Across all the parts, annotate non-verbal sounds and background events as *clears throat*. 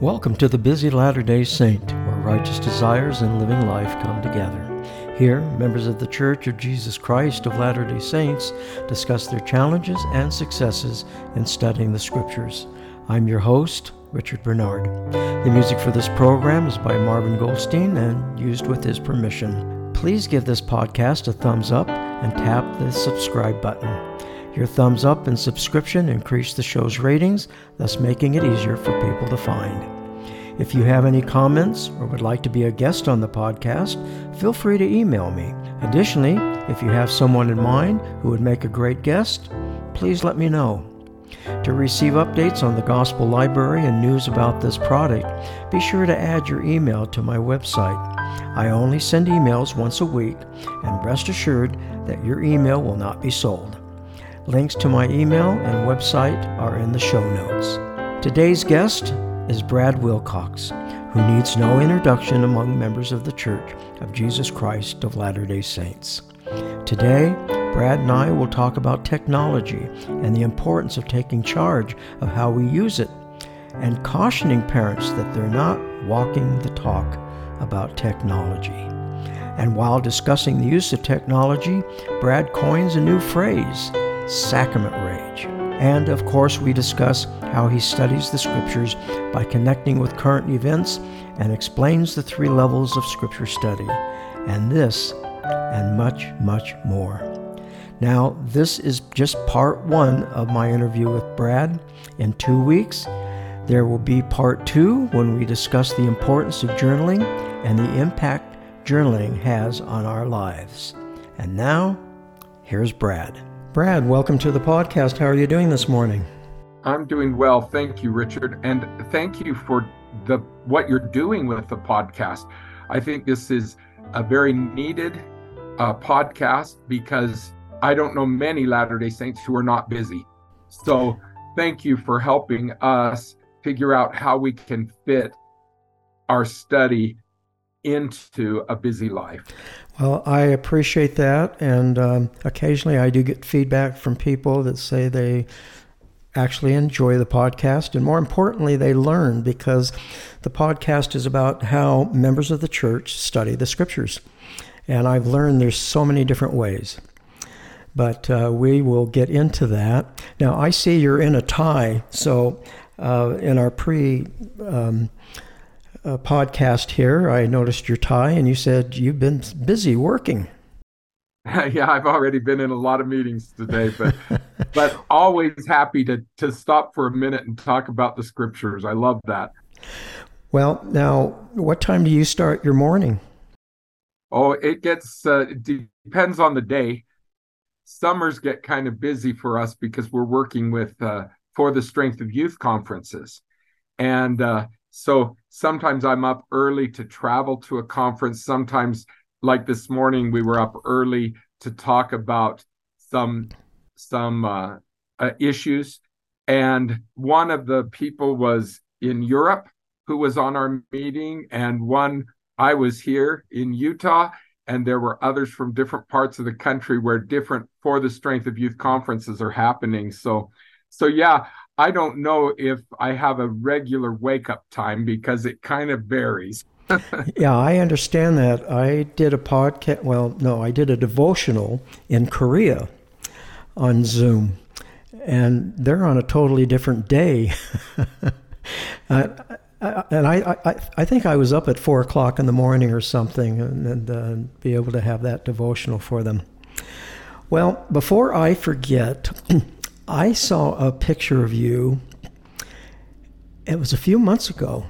Welcome to the Busy Latter day Saint, where righteous desires and living life come together. Here, members of the Church of Jesus Christ of Latter day Saints discuss their challenges and successes in studying the Scriptures. I'm your host, Richard Bernard. The music for this program is by Marvin Goldstein and used with his permission. Please give this podcast a thumbs up and tap the subscribe button. Your thumbs up and subscription increase the show's ratings, thus making it easier for people to find. If you have any comments or would like to be a guest on the podcast, feel free to email me. Additionally, if you have someone in mind who would make a great guest, please let me know. To receive updates on the Gospel Library and news about this product, be sure to add your email to my website. I only send emails once a week, and rest assured that your email will not be sold. Links to my email and website are in the show notes. Today's guest is Brad Wilcox, who needs no introduction among members of the Church of Jesus Christ of Latter day Saints. Today, Brad and I will talk about technology and the importance of taking charge of how we use it, and cautioning parents that they're not walking the talk about technology. And while discussing the use of technology, Brad coins a new phrase sacrament rage. And of course, we discuss how he studies the scriptures by connecting with current events and explains the three levels of scripture study. And this and much, much more. Now, this is just part one of my interview with Brad. In two weeks, there will be part two when we discuss the importance of journaling and the impact journaling has on our lives. And now, here's Brad. Brad, welcome to the podcast. How are you doing this morning? I'm doing well, thank you, Richard, and thank you for the what you're doing with the podcast. I think this is a very needed uh, podcast because I don't know many Latter Day Saints who are not busy. So, thank you for helping us figure out how we can fit our study into a busy life. Well, I appreciate that. And um, occasionally I do get feedback from people that say they actually enjoy the podcast. And more importantly, they learn because the podcast is about how members of the church study the scriptures. And I've learned there's so many different ways. But uh, we will get into that. Now, I see you're in a tie. So, uh, in our pre um, uh, podcast here, I noticed your tie, and you said you've been busy working. *laughs* yeah, I've already been in a lot of meetings today, but *laughs* but always happy to to stop for a minute and talk about the scriptures. I love that. Well, now, what time do you start your morning? Oh, it gets uh, it depends on the day. Summers get kind of busy for us because we're working with uh, for the Strength of Youth conferences, and uh, so sometimes I'm up early to travel to a conference. Sometimes, like this morning, we were up early to talk about some some uh, uh, issues. And one of the people was in Europe who was on our meeting, and one I was here in Utah, and there were others from different parts of the country where different for the strength of youth conferences are happening. So, so yeah, I don't know if I have a regular wake up time because it kind of varies. *laughs* yeah, I understand that. I did a podcast, well, no, I did a devotional in Korea on Zoom, and they're on a totally different day. *laughs* uh, and I, I, I think I was up at four o'clock in the morning or something, and, and uh, be able to have that devotional for them. Well, before I forget, *clears throat* I saw a picture of you. It was a few months ago,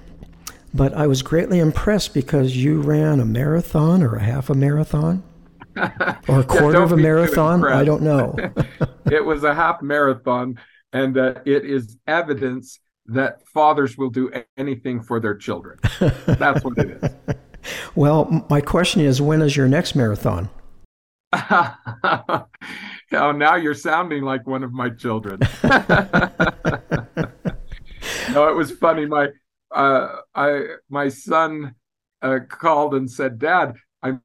but I was greatly impressed because you ran a marathon or a half a marathon *laughs* or a quarter yeah, of a marathon. I don't know. *laughs* it was a half marathon, and uh, it is evidence that fathers will do anything for their children. That's what it is. *laughs* well, my question is when is your next marathon? Oh, now you're sounding like one of my children. *laughs* no, it was funny. My uh, I my son uh, called and said, "Dad, I'm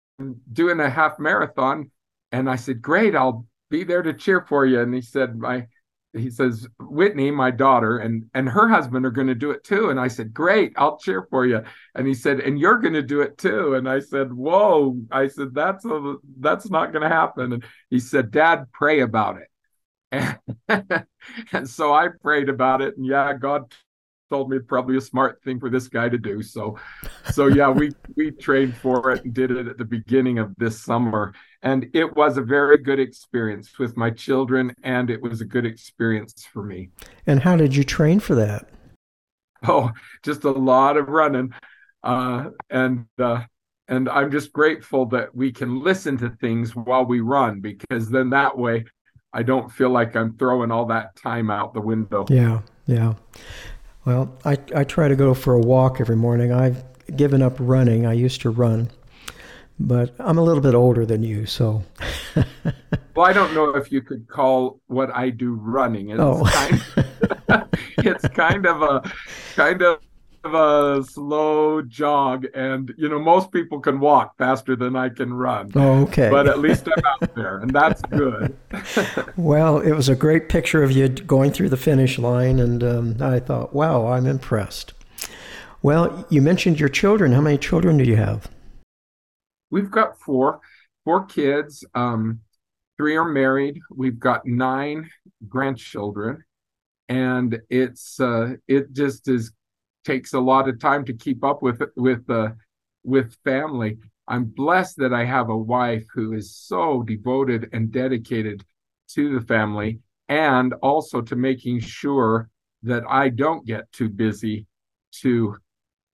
doing a half marathon," and I said, "Great, I'll be there to cheer for you." And he said, "My he says whitney my daughter and and her husband are going to do it too. And i said great i'll cheer for you and he said and you're going to do it too. And i said whoa. I said that's a, that's not going to happen. And he said dad pray about it. And, *laughs* and so i prayed about it and yeah god told me probably a smart thing for this guy to do. So, so yeah, we we trained for it and did it at the beginning of this summer, and it was a very good experience with my children, and it was a good experience for me. And how did you train for that? Oh, just a lot of running, uh, and uh, and I'm just grateful that we can listen to things while we run because then that way I don't feel like I'm throwing all that time out the window. Yeah, yeah. Well, I, I try to go for a walk every morning. I've given up running. I used to run, but I'm a little bit older than you, so. *laughs* well, I don't know if you could call what I do running. It's, oh. kind, *laughs* it's kind of a kind of a slow jog and you know most people can walk faster than i can run oh, okay but at least i'm out there and that's good *laughs* well it was a great picture of you going through the finish line and um, i thought wow i'm impressed well you mentioned your children how many children do you have we've got four four kids um, three are married we've got nine grandchildren and it's uh, it just is takes a lot of time to keep up with with uh, with family. I'm blessed that I have a wife who is so devoted and dedicated to the family and also to making sure that I don't get too busy to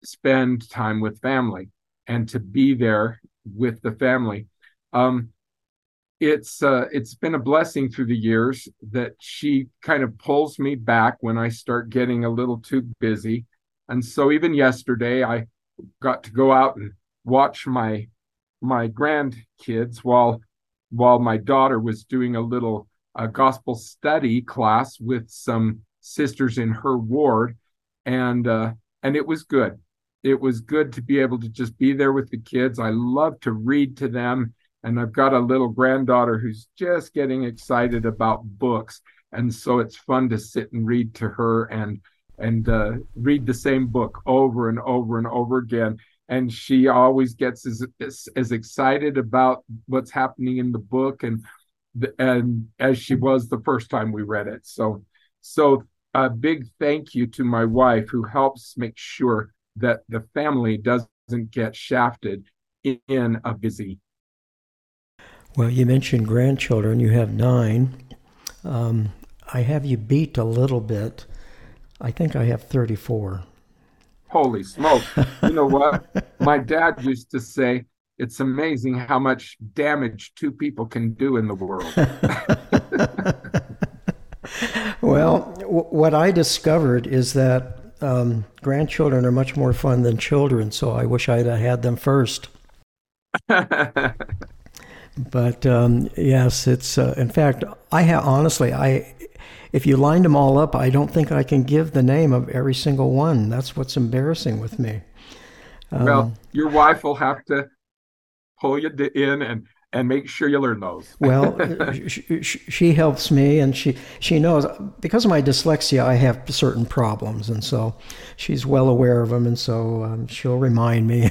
spend time with family and to be there with the family. Um, it's uh, it's been a blessing through the years that she kind of pulls me back when I start getting a little too busy and so even yesterday, I got to go out and watch my my grandkids while while my daughter was doing a little uh, gospel study class with some sisters in her ward, and uh, and it was good. It was good to be able to just be there with the kids. I love to read to them, and I've got a little granddaughter who's just getting excited about books, and so it's fun to sit and read to her and and uh, read the same book over and over and over again. And she always gets as, as, as excited about what's happening in the book and and as she was the first time we read it. So so a big thank you to my wife who helps make sure that the family doesn't get shafted in a busy. Well, you mentioned grandchildren. You have nine. Um, I have you beat a little bit. I think I have 34. Holy smoke. you know what? *laughs* My dad used to say, it's amazing how much damage two people can do in the world. *laughs* well, w- what I discovered is that um, grandchildren are much more fun than children, so I wish I'd have had them first. *laughs* but um, yes, it's uh, in fact, I have honestly, I if you lined them all up, I don't think I can give the name of every single one. That's what's embarrassing with me. Um, well, your wife will have to pull you in and and make sure you learn those. *laughs* well, she, she, helps me, and she she knows because of my dyslexia, I have certain problems, and so she's well aware of them, and so um, she'll remind me.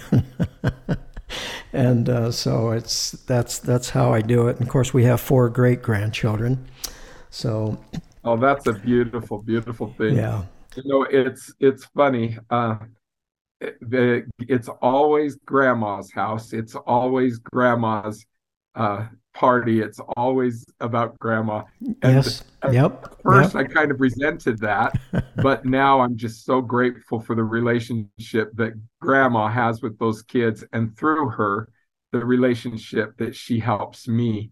*laughs* and uh, so it's that's that's how I do it. And of course, we have four great grandchildren, so Oh, that's a beautiful, beautiful thing. Yeah. You know, it's it's funny. Uh, it, it's always grandma's house. It's always grandma's uh, party. It's always about grandma. And yes. Yep. first, yep. I kind of resented that, *laughs* but now I'm just so grateful for the relationship that grandma has with those kids, and through her, the relationship that she helps me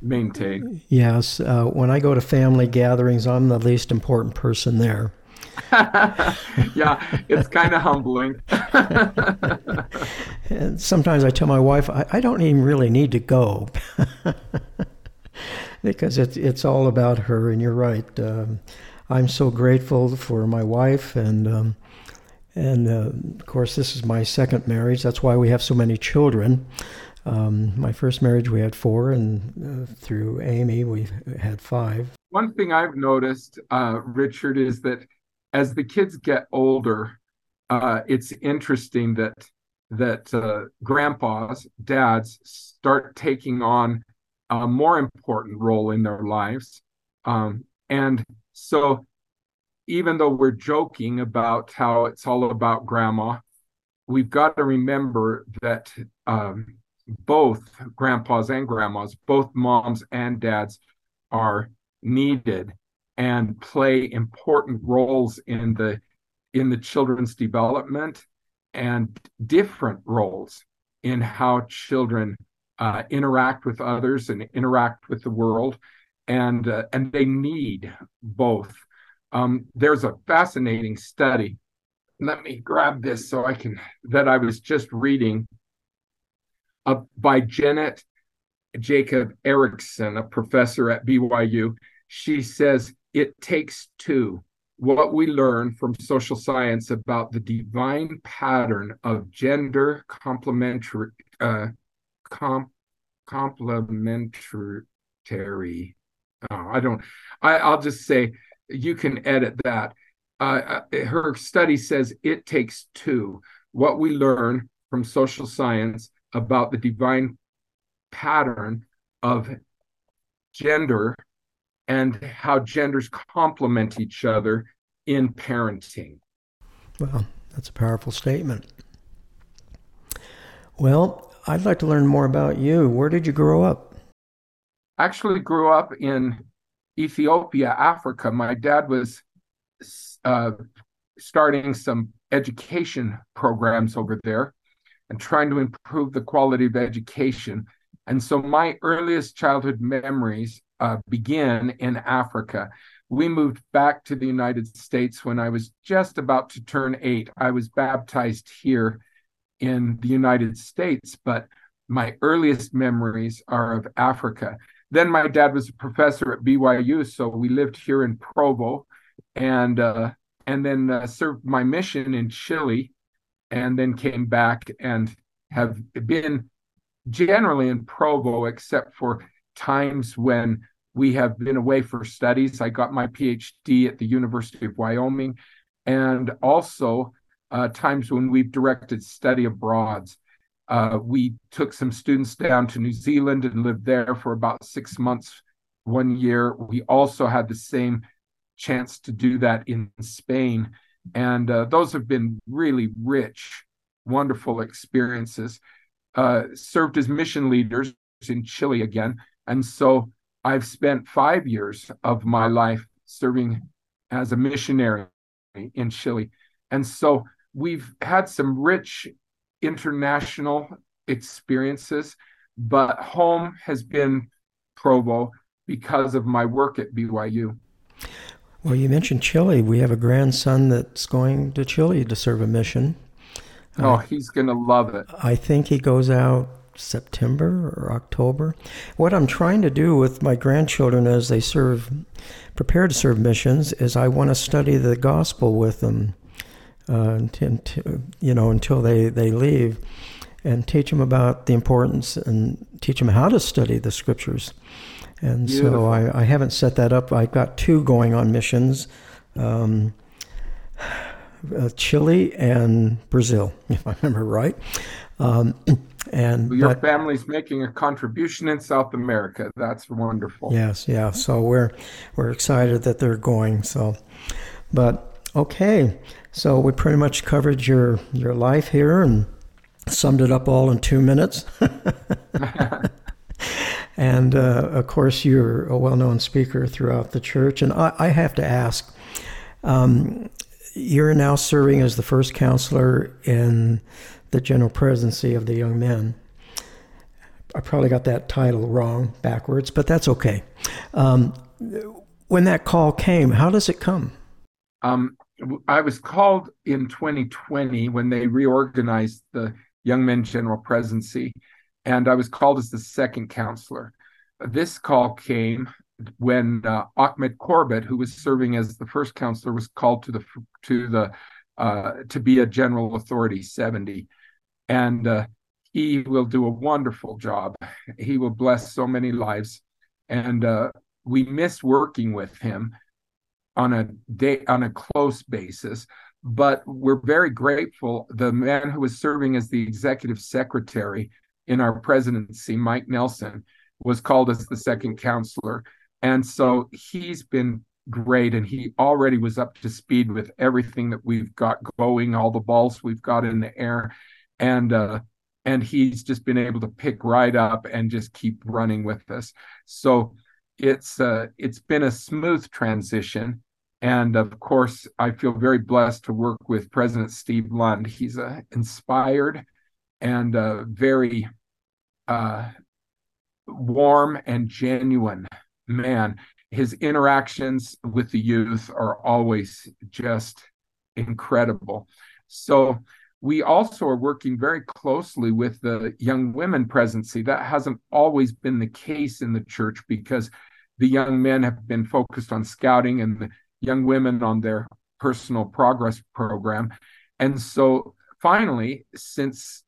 maintain. Yes. Uh, when I go to family gatherings, I'm the least important person there. *laughs* yeah, it's kind of humbling. and sometimes I tell my wife, I, I don't even really need to go *laughs* because it's it's all about her. And you're right. Um, I'm so grateful for my wife, and um, and uh, of course, this is my second marriage. That's why we have so many children. Um, my first marriage, we had four, and uh, through Amy, we had five. One thing I've noticed, uh, Richard, is that as the kids get older, uh, it's interesting that that uh, grandpas, dads start taking on a more important role in their lives, um, and so even though we're joking about how it's all about grandma, we've got to remember that um, both grandpas and grandmas, both moms and dads are needed and play important roles in the in the children's development and different roles in how children uh, interact with others and interact with the world. And uh, and they need both. Um, there's a fascinating study. Let me grab this so i can that i was just reading uh, by Jenet Jacob Erickson a professor at byu she says it takes two. What we learn from social science about the divine pattern of gender complementary uh, com, complementary. Oh, i don't I, i'll just say you can edit that. Uh, uh, her study says it takes two. What we learn from social science about the divine pattern of gender and how genders complement each other in parenting. Well, that's a powerful statement. Well, I'd like to learn more about you. Where did you grow up? I actually grew up in Ethiopia, Africa. My dad was uh, starting some education programs over there and trying to improve the quality of education. And so my earliest childhood memories uh, begin in Africa. We moved back to the United States when I was just about to turn eight. I was baptized here in the United States, but my earliest memories are of Africa. Then my dad was a professor at BYU, so we lived here in Provo, and uh, and then uh, served my mission in Chile, and then came back and have been generally in Provo, except for times when we have been away for studies. I got my PhD at the University of Wyoming, and also uh, times when we've directed study abroad. Uh, we took some students down to New Zealand and lived there for about six months one year. We also had the same chance to do that in Spain. And uh, those have been really rich, wonderful experiences. Uh, served as mission leaders in Chile again. And so I've spent five years of my life serving as a missionary in Chile. And so we've had some rich international experiences, but home has been Provo because of my work at BYU. Well, you mentioned Chile. We have a grandson that's going to Chile to serve a mission. Oh, uh, he's going to love it. I think he goes out September or October. What I'm trying to do with my grandchildren as they serve, prepare to serve missions, is I want to study the gospel with them, uh, until, you know, until they, they leave, and teach them about the importance and teach them how to study the scriptures. And Beautiful. so I, I haven't set that up. I've got two going on missions. Um, uh, Chile and Brazil, *laughs* if I remember right. Um, and your but, family's making a contribution in South America. That's wonderful. Yes, yeah. So we're we're excited that they're going. So, but okay. So we pretty much covered your your life here and summed it up all in two minutes. *laughs* and uh, of course, you're a well-known speaker throughout the church. And I, I have to ask. Um, you're now serving as the first counselor in the general presidency of the young men. I probably got that title wrong backwards, but that's okay. Um, when that call came, how does it come? Um, I was called in 2020 when they reorganized the Young Men General Presidency, and I was called as the second counselor. This call came when uh, Ahmad Corbitt, who was serving as the first counselor, was called to the to the uh, to be a general authority 70 and uh, he will do a wonderful job. He will bless so many lives, and uh, we miss working with him on a day on a close basis. But we're very grateful. The man who was serving as the executive secretary in our presidency, Mike Nelson, was called as the second counselor, and so he's been great and he already was up to speed with everything that we've got going all the balls we've got in the air. And uh and he's just been able to pick right up and just keep running with us. So it's uh it's been a smooth transition. And of course i feel very blessed to work with president steve lund. He's a inspired and uh very uh warm and genuine man his interactions with the youth are always just incredible. So we also are working very closely with the young women presidency. That hasn't always been the case in the church because the young men have been focused on scouting and the young women on their personal progress program. And so finally, since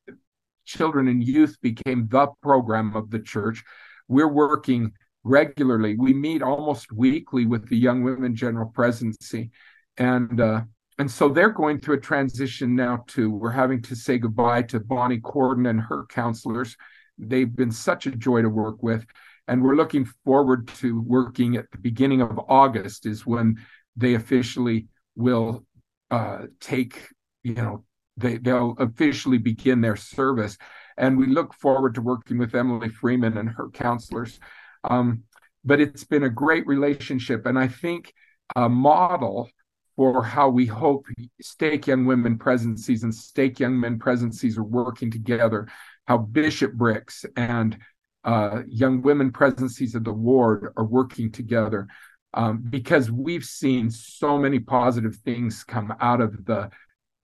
children and youth became the program of the church, we're working regularly. We meet almost weekly with the Young Women General Presidency, and uh, and so they're going through a transition now too. We're having to say goodbye to Bonnie Cordon and her counselors. They've been such a joy to work with, and we're looking forward to working at the beginning of August is when they officially will uh, take you know they they'll officially begin their service and we look forward to working with Emily Freeman and her counselors um, but it's been a great relationship, and I think a model for how we hope stake young women presidencies and stake young men presidencies are working together. How Bishoprics and uh, young women presidencies of the ward are working together um, because we've seen so many positive things come out of the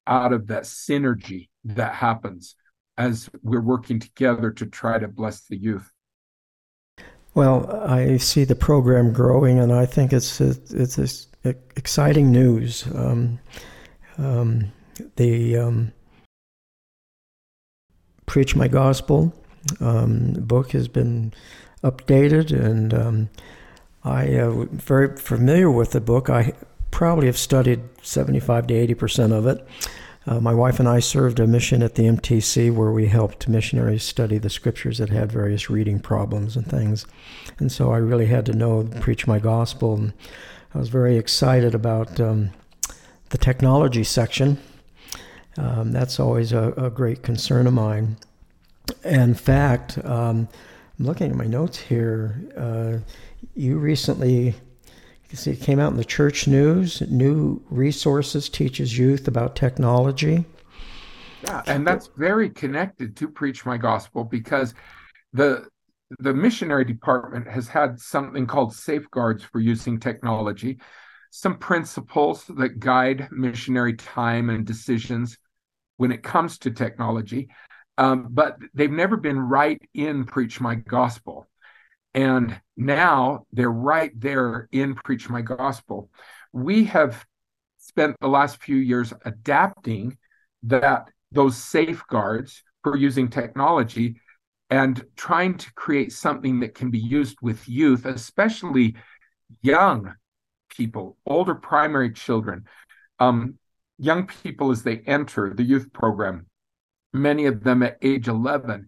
out of that synergy that happens as we're working together to try to bless the youth. Well, I see the program growing, and I think it's it's, it's exciting news. Um, um, the um, Preach My Gospel um, book has been updated, and um, I am uh, very familiar with the book. I probably have studied 75 to 80 percent of it. Uh, my wife and I served a mission at the MTC where we helped missionaries study the scriptures that had various reading problems and things. And so I really had to know, preach my gospel. And I was very excited about um, the technology section. Um, that's always a, a, great concern of mine. In fact, um, I'm looking at my notes here. Uh, you recently see, it came out in the church news. New resources teaches youth about technology. Yeah, and that's very connected to preach my gospel because the the missionary department has had something called safeguards for using technology, some principles that guide missionary time and decisions when it comes to technology. Um, but they've never been right in preach my gospel. And now they're right there in Preach My Gospel. We have spent the last few years adapting that those safeguards for using technology and trying to create something that can be used with youth, especially young people, older primary children, um, young people as they enter the youth program, many of them at age 11.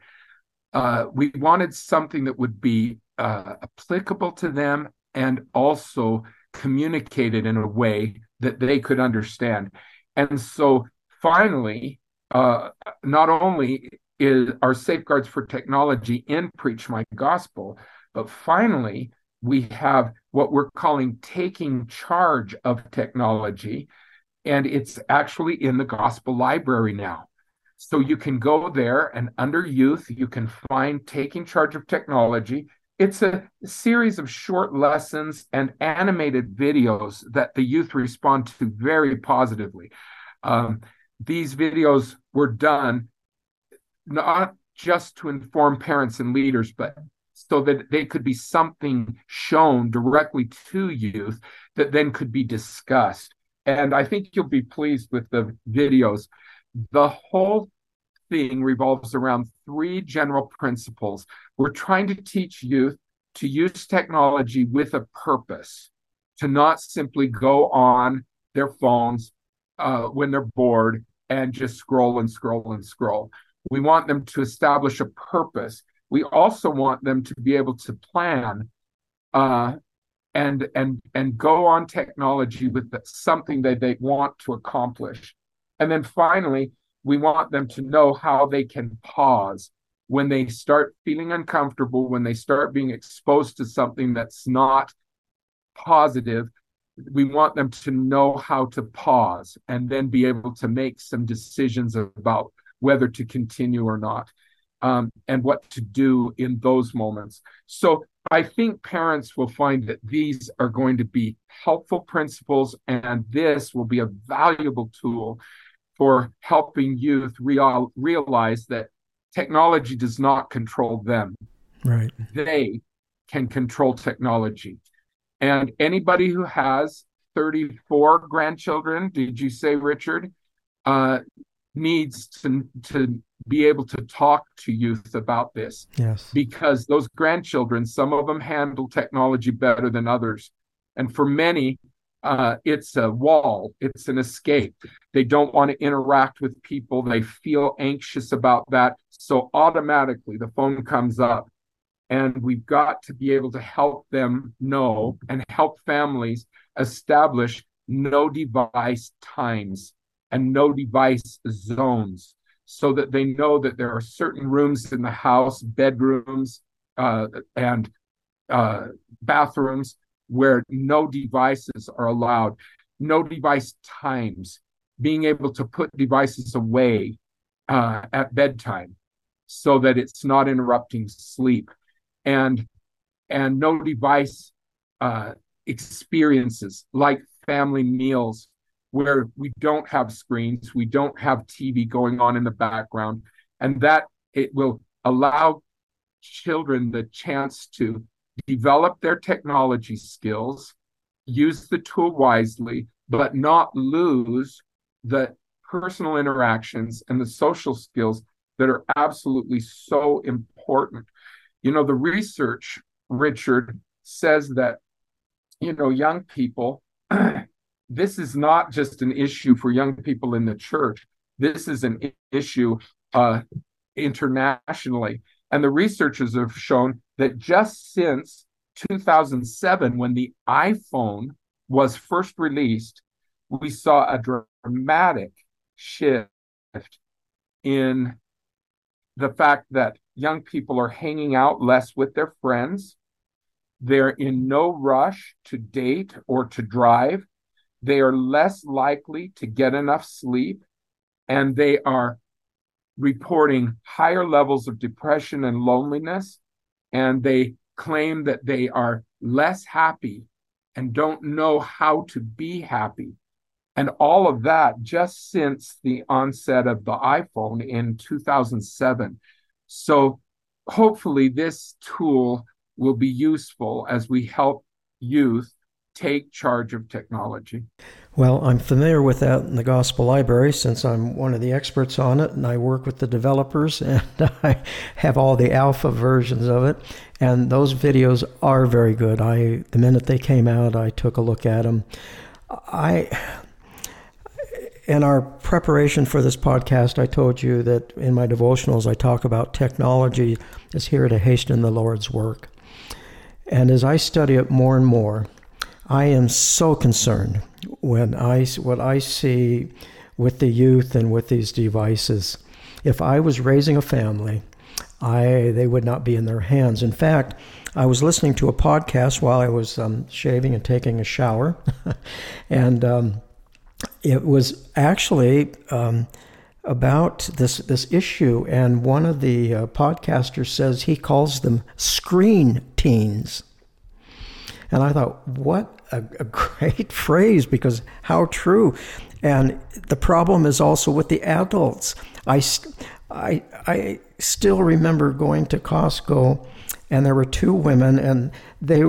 Uh, we wanted something that would be uh, applicable to them and also communicated in a way that they could understand. And so finally, uh, not only is our safeguards for technology in Preach My Gospel, but finally, we have what we're calling taking charge of technology. And it's actually in the gospel library now. So you can go there and under youth, you can find taking charge of technology. It's a series of short lessons and animated videos that the youth respond to very positively. Um, these videos were done not just to inform parents and leaders, but so that they could be something shown directly to youth that then could be discussed. And I think you'll be pleased with the videos. The whole thing revolves around three general principles. We're trying to teach youth to use technology with a purpose, to not simply go on their phones uh, when they're bored and just scroll and scroll and scroll. We want them to establish a purpose. We also want them to be able to plan uh, and and and go on technology with something that they want to accomplish. And then finally, we want them to know how they can pause when they start feeling uncomfortable, when they start being exposed to something that's not positive, we want them to know how to pause and then be able to make some decisions about whether to continue or not um, and what to do in those moments. So I think parents will find that these are going to be helpful principles, and this will be a valuable tool for helping youth real, realize that technology does not control them. Right. They can control technology. And anybody who has 34 grandchildren, did you say, Richard, uh, needs to, to be able to talk to youth about this. Yes. Because those grandchildren, some of them handle technology better than others. And for many, uh, it's a wall, it's an escape. They don't want to interact with people. They feel anxious about that. So automatically the phone comes up. And we've got to be able to help them know and help families establish no device times and no device zones so that they know that there are certain rooms in the house, bedrooms, uh, and uh, bathrooms where no devices are allowed, no device times, being able to put devices away uh, at bedtime so that it's not interrupting sleep, and and no device uh, experiences like family meals where we don't have screens, we don't have TV going on in the background, and that it will allow children the chance to develop their technology skills, use the tool wisely, but not lose the personal interactions and the social skills that are absolutely so important. You know, the research, Richard, says that, you know, young people, *clears throat* this is not just an issue for young people in the church. This is an issue uh, internationally. And the researchers have shown that just since 2007, when the iPhone was first released, we saw a dramatic shift in the fact that young people are hanging out less with their friends. They're in no rush to date or to drive. They are less likely to get enough sleep, and they are reporting higher levels of depression and loneliness, and they claim that they are less happy and don't know how to be happy. And all of that just since the onset of the iPhone in 2007. So hopefully, this tool will be useful as we help youth take charge of technology? Well, I'm familiar with that in the Gospel Library since I'm one of the experts on it and I work with the developers *laughs* and I have all the alpha versions of it. And those videos are very good. I the minute they came out, I took a look at them. I in our preparation for this podcast, I told you that in my devotionals I talk about technology is here to hasten the Lord's work. And as I study it more and more, I am so concerned when I what I see with the youth and with these devices. If I was raising a family, I they would not be in their hands. In fact, I was listening to a podcast while I was um, shaving and taking a shower, *laughs* and um, it was actually um, about this this issue. And one of the uh, podcasters says he calls them screen teens. And I thought, what a, a *laughs* great phrase because how true. And the problem is also with the adults. I, I, I still remember going to Costco and there were two women and they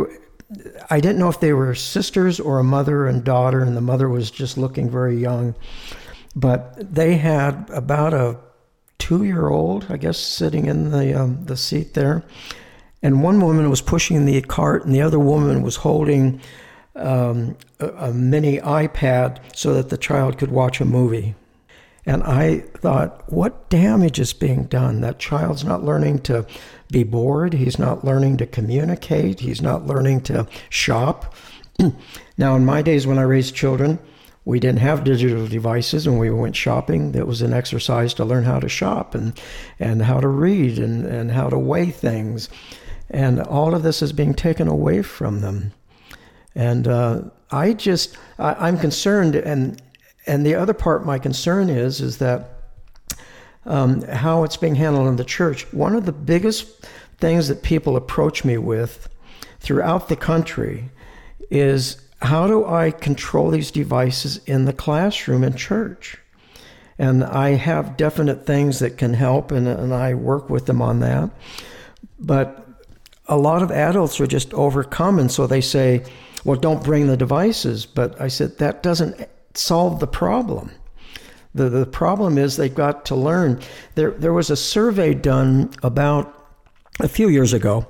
I didn't know if they were sisters or a mother and daughter and the mother was just looking very young but they had about a two year old, I guess, sitting in the, um, the seat there. And one woman was pushing the cart, and the other woman was holding um, a, a mini iPad so that the child could watch a movie. And I thought, what damage is being done? That child's not learning to be bored. He's not learning to communicate. He's not learning to shop. *clears throat* now, in my days when I raised children, we didn't have digital devices and we went shopping. It was an exercise to learn how to shop and, and how to read and, and how to weigh things. And all of this is being taken away from them. And uh, I just, I, am concerned, and and the other part, my concern is, is that um, how it's being handled in the church. One of the biggest things that people approach me with throughout the country is how do I control these devices in the classroom and church? And I have definite things that can help, and, and I work with them on that. But a lot of adults are just overcome, and so they say, well, don't bring the devices. But I said, that doesn't solve the problem. The, the problem is they've got to learn. There, there was a survey done about a few years ago,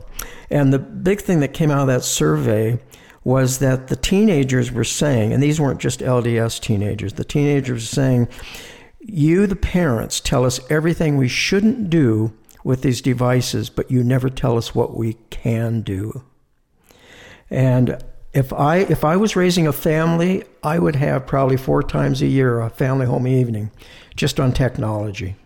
and the big thing that came out of that survey was that the teenagers were saying, and these weren't just LDS teenagers, the teenagers were saying, You, the parents, tell us everything we shouldn't do with these devices, but you never tell us what we can do. And if I if I was raising a family, I would have probably four times a year a family home evening, just on technology.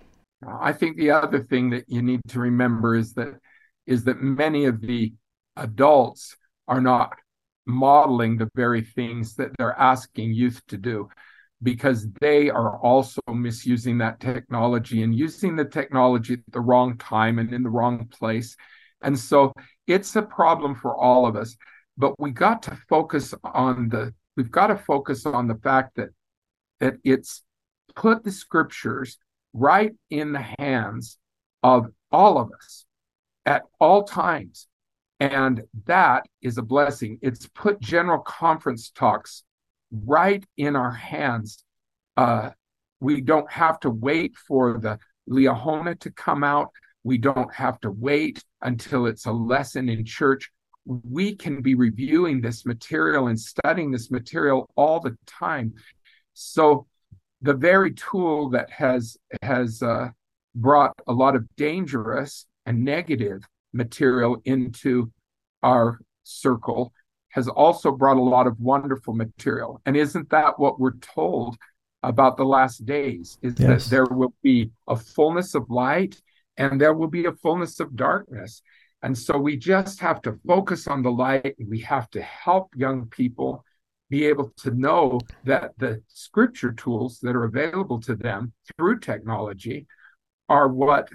I think the other thing that you need to remember is that is that many of the adults are not modeling the very things that they're asking youth to do because they are also misusing that technology and using the technology at the wrong time and in the wrong place. And so it's a problem for all of us but we got to focus on the we've got to focus on the fact that that it's put the scriptures right in the hands of all of us at all times and that is a blessing it's put general conference talks right in our hands. Uh, we don't have to wait for the liahona to come out. We don't have to wait until it's a lesson in church. We can be reviewing this material and studying this material all the time. So the very tool that has has uh, brought a lot of dangerous and negative material into our circle has also brought a lot of wonderful material. And isn't that what we're told about the last days? Is yes. that there will be a fullness of light and there will be a fullness of darkness. And so we just have to focus on the light. We have to help young people be able to know that the scripture tools that are available to them through technology are what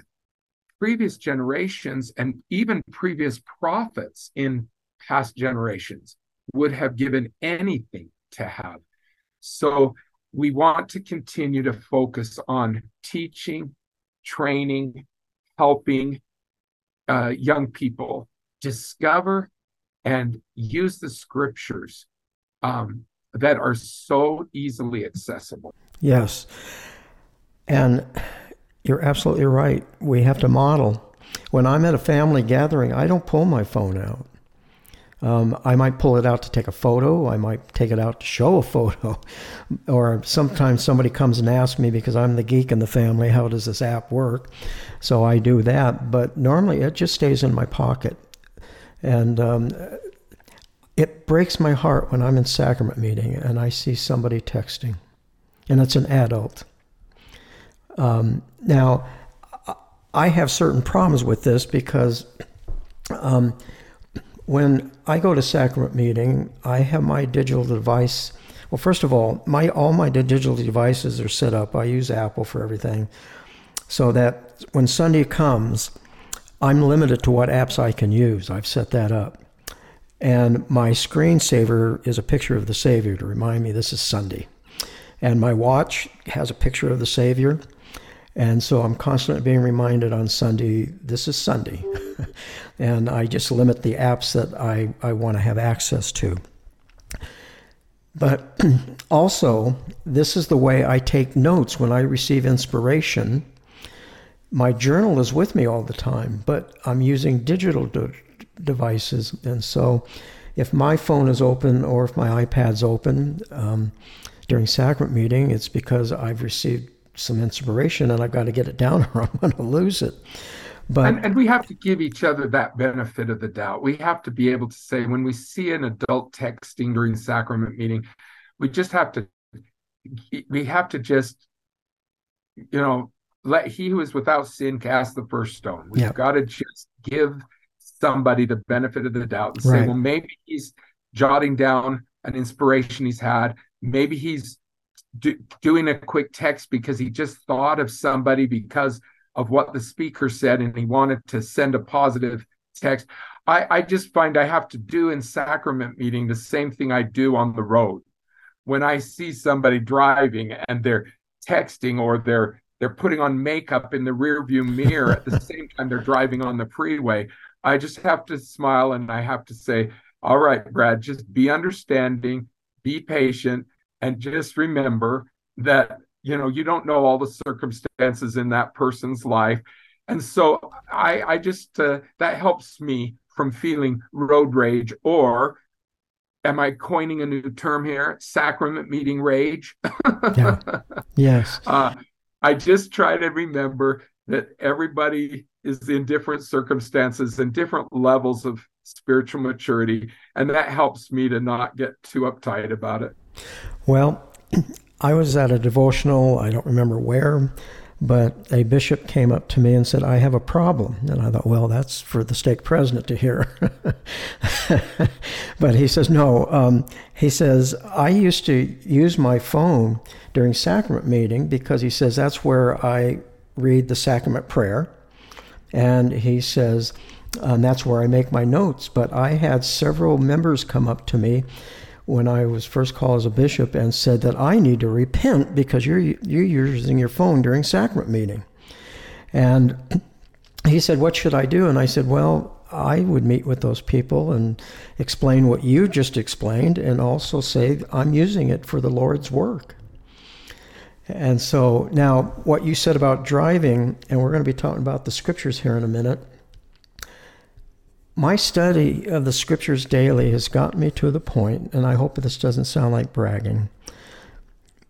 previous generations and even previous prophets in past generations would have given anything to have. So we want to continue to focus on teaching, training, helping, uh, young people discover and use the scriptures um, that are so easily accessible. Yes. And you're absolutely right. We have to model. When I'm at a family gathering, I don't pull my phone out. Um, I might pull it out to take a photo. I might take it out to show a photo. *laughs* or sometimes somebody comes and asks me because I'm the geek in the family, how does this app work? So I do that. But normally it just stays in my pocket. And um, it breaks my heart when I'm in sacrament meeting and I see somebody texting, and it's an adult. Um, now, I have certain problems with this because. Um, when I go to sacrament meeting, I have my digital device. Well, first of all, my all my digital devices are set up. I use Apple for everything, so that when Sunday comes, I'm limited to what apps I can use. I've set that up, and my screensaver is a picture of the Savior to remind me this is Sunday, and my watch has a picture of the Savior. And so I'm constantly being reminded on Sunday, this is Sunday. *laughs* *laughs* and I just limit the apps that I, I want to have access to. But *clears throat* also, this is the way I take notes when I receive inspiration. my journal is with me all the time, but I'm using digital de- devices. And so if my phone is open or if my iPad's open um, during sacrament meeting, it's because I've received some inspiration and I've got to get it down *laughs* or I'm going to lose it. But and, and, we have to give each other that benefit of the doubt. We have to be able to say when we see an adult texting during sacrament meeting, we just have to we have to just you know let he who is without sin cast the first stone. We've got to just give somebody the benefit of the doubt and say, right. well, maybe he's jotting down an inspiration he's had. Maybe he's do, doing a quick text because he just thought of somebody because of what the speaker said and he wanted to send a positive text. I, I just find I have to do in sacrament meeting the same thing I do on the road. When I see somebody driving and they're texting or they're they're putting on makeup in the rearview mirror at the *laughs* same time they're driving on the freeway, I just have to smile and I have to say, all right, Brad, just be understanding, be patient, and just remember that you know you don't know all the circumstances in that person's life. And so i i just uh, that helps me from feeling road rage or am i coining a new term here? Sacrament meeting rage? Yeah. *laughs* Yes. Uh, i just try to remember that everybody is in different circumstances and different levels of spiritual maturity and that helps me to not get too uptight about it. Well, I was at a devotional, I don't remember where, but a bishop came up to me and said, I have a problem. And I thought, well, that's for the stake president to hear. *laughs* but he says, no. Um, he says, I used to use my phone during sacrament meeting because he says that's where I read the sacrament prayer. And he says, and that's where I make my notes. But I had several members come up to me when I was first called as a bishop and said that I need to repent because you're you're using your phone during sacrament meeting. And *clears throat* he said, "What should I do?" And I said, "Well, I would meet with those people and explain what you just explained and also say I'm using it for the Lord's work." And so now what you said about driving and we're going to be talking about the scriptures here in a minute my study of the scriptures daily has gotten me to the point, and I hope this doesn't sound like bragging,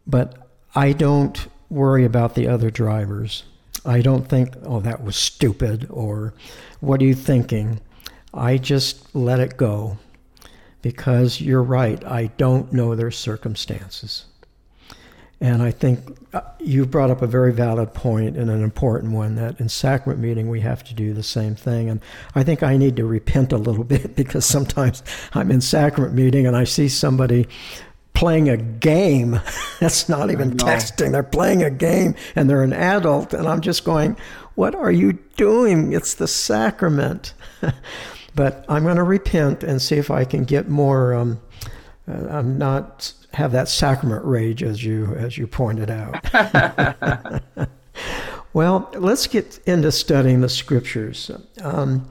but I don't worry about the other drivers. I don't think, oh, that was stupid, or what are you thinking? I just let it go because you're right. I don't know their circumstances. And I think uh, you brought up a very valid point and an important one that in sacrament meeting we have to do the same thing. And I think I need to repent a little *laughs* bit because sometimes I'm in sacrament meeting and I see somebody playing a game. *laughs* That's not even texting. They're playing a game and they're an adult. And I'm just going, what are you doing? It's the sacrament. *laughs* but I'm going to repent and see if I can get more. Um, uh, I'm not have that sacrament rage as you as you pointed out. *laughs* well, let's get into studying the scriptures. Um,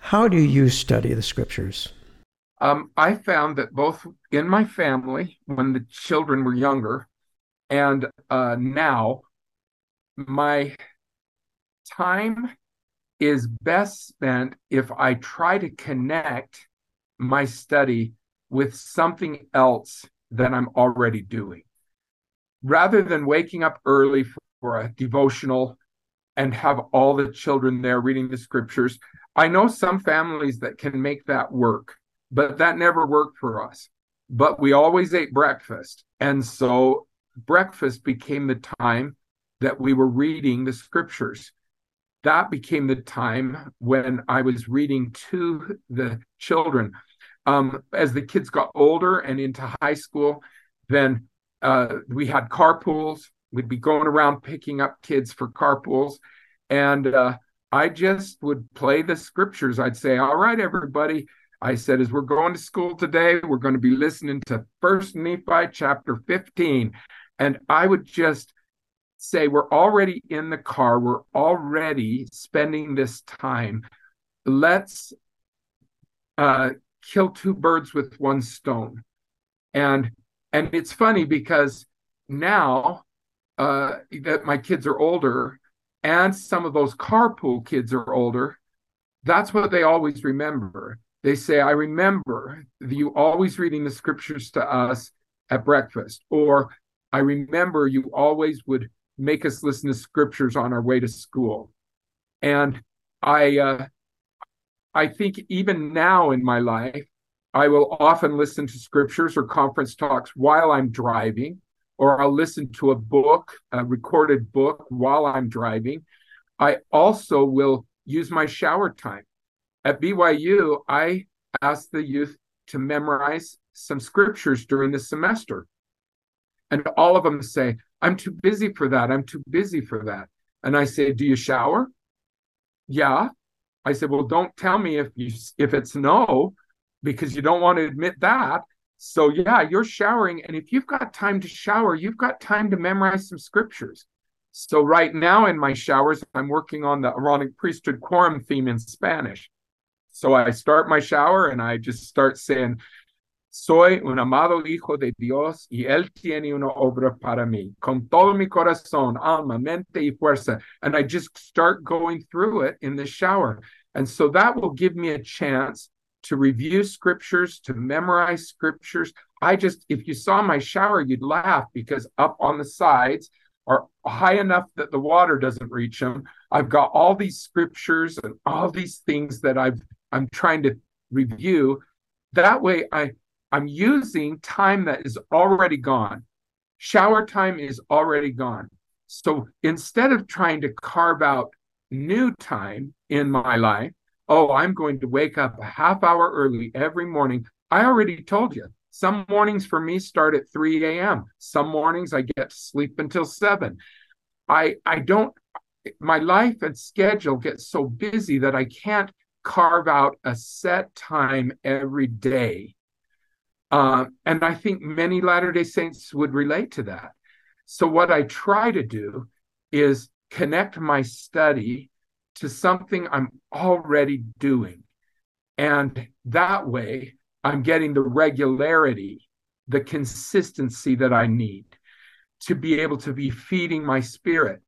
how do you study the scriptures? Um, I found that both in my family, when the children were younger, and uh, now, my time is best spent if I try to connect my study with something else than I'm already doing. Rather than waking up early for a devotional and have all the children there reading the scriptures, I know some families that can make that work, but that never worked for us. But we always ate breakfast. And so breakfast became the time that we were reading the scriptures. That became the time when I was reading to the children um, as the kids got older and into high school, then uh, we had carpools. We'd be going around picking up kids for carpools. And uh, I just would play the scriptures. I'd say, All right, everybody. I said, as we're going to school today, we're going to be listening to First Nephi chapter 15. And I would just say, We're already in the car. We're already spending this time. Let's uh, kill two birds with one stone. And and it's funny because now uh, that my kids are older and some of those carpool kids are older, that's what they always remember. They say, I remember you always reading the scriptures to us at breakfast, or I remember you always would make us listen to scriptures on our way to school. And I, uh, I think even now in my life, I will often listen to scriptures or conference talks while I'm driving, or I'll listen to a book, a recorded book while I'm driving. I also will use my shower time. At BYU, I ask the youth to memorize some scriptures during the semester. And all of them say, I'm too busy for that. I'm too busy for that. And I say, Do you shower? Yeah. I said, Well, don't tell me if you if it's no, because you don't want to admit that. So yeah, you're showering. And if you've got time to shower, you've got time to memorize some scriptures. So right now in my showers, I'm working on the Aaronic priesthood quorum theme in Spanish. So I start my shower and I just start saying, Soy un amado hijo de Dios y Él tiene una obra para mí, con todo mi corazón, alma, mente y fuerza. And I just start going through it in the shower. And so that will give me a chance to review scriptures, to memorize scriptures. I just, if you saw my shower, you'd laugh because up on the sides are high enough that the water doesn't reach them. I've got all these scriptures and all these things that I've I'm trying to review. That way I I'm using time that is already gone. Shower time is already gone. So instead of trying to carve out new time in my life, oh, I'm going to wake up a half hour early every morning. I already told you. Some mornings for me start at 3 a.m. Some mornings I get to sleep until 7. I I don't my life and schedule gets so busy that I can't carve out a set time every day uh, and I think many Latter day Saints would relate to that. So, what I try to do is connect my study to something I'm already doing. And that way, I'm getting the regularity, the consistency that I need to be able to be feeding my spirit.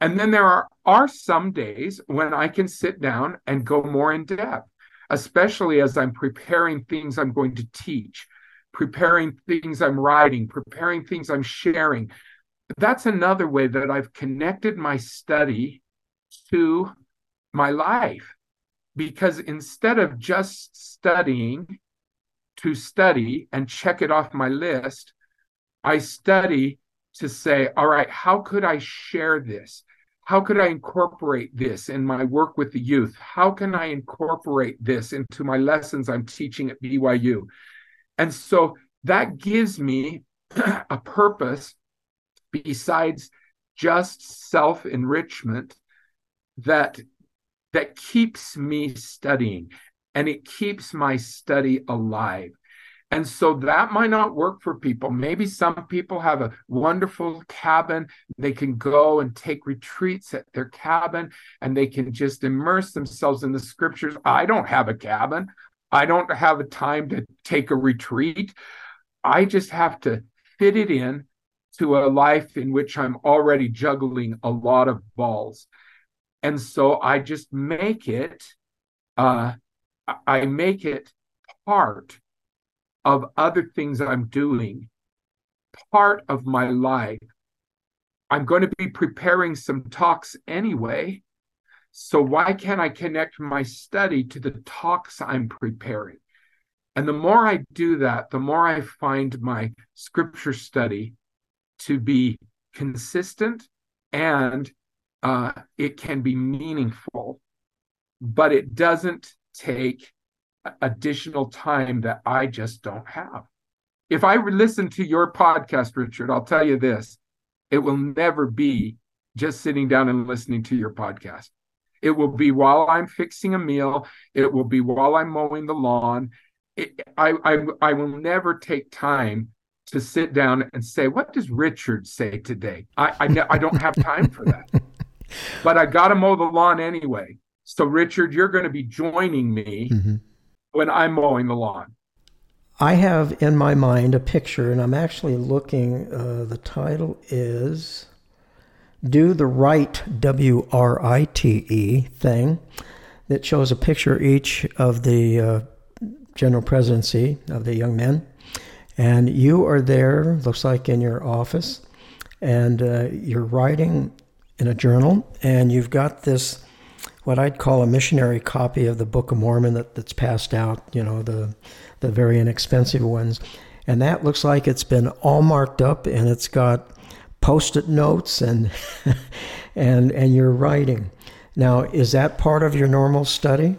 And then there are, are some days when I can sit down and go more in depth, especially as I'm preparing things I'm going to teach preparing things I'm writing, preparing things I'm sharing. That's another way that I've connected my study to my life. Because instead of just studying to study and check it off my list, I study to say, all right, how could I share this? How could I incorporate this in my work with the youth? How can I incorporate this into my lessons I'm teaching at BYU? And so that gives me *clears throat* a purpose besides just self-enrichment that that keeps me studying and it keeps my study alive. And so that might not work for people. Maybe some people have a wonderful cabin. They can go and take retreats at their cabin and they can just immerse themselves in the scriptures. I don't have a cabin. I don't have a time to take a retreat. I just have to fit it in to a life in which I'm already juggling a lot of balls. And so I just make it, uh, I make it part of other things I'm doing, part of my life. I'm going to be preparing some talks anyway. So why can't I connect my study to the talks I'm preparing? And the more I do that, the more I find my scripture study to be consistent and uh, it can be meaningful, but it doesn't take additional time that I just don't have. If I listen to your podcast, Richard, I'll tell you this it will never be just sitting down and listening to your podcast. It will be while I'm fixing a meal. It will be while I'm mowing the lawn. It, I, I, I will never take time to sit down and say, what does Richard say today? I, I, I don't have time for that. *laughs* but I got to mow the lawn anyway. So, Richard, you're going to be joining me mm-hmm. when I'm mowing the lawn. I have in my mind a picture, and I'm actually looking. Uh, the title is do the right W R I T E thing that shows a picture each of the uh, general presidency of the young men. And you are there, looks like in your office, and uh, you're writing in a journal, and you've got this, what I'd call a missionary copy of the Book of Mormon that, that's passed out, you know, the, the very inexpensive ones. And that looks like it's been all marked up and it's got post-it notes and *laughs* and and you're writing. Now, is that part of your normal study?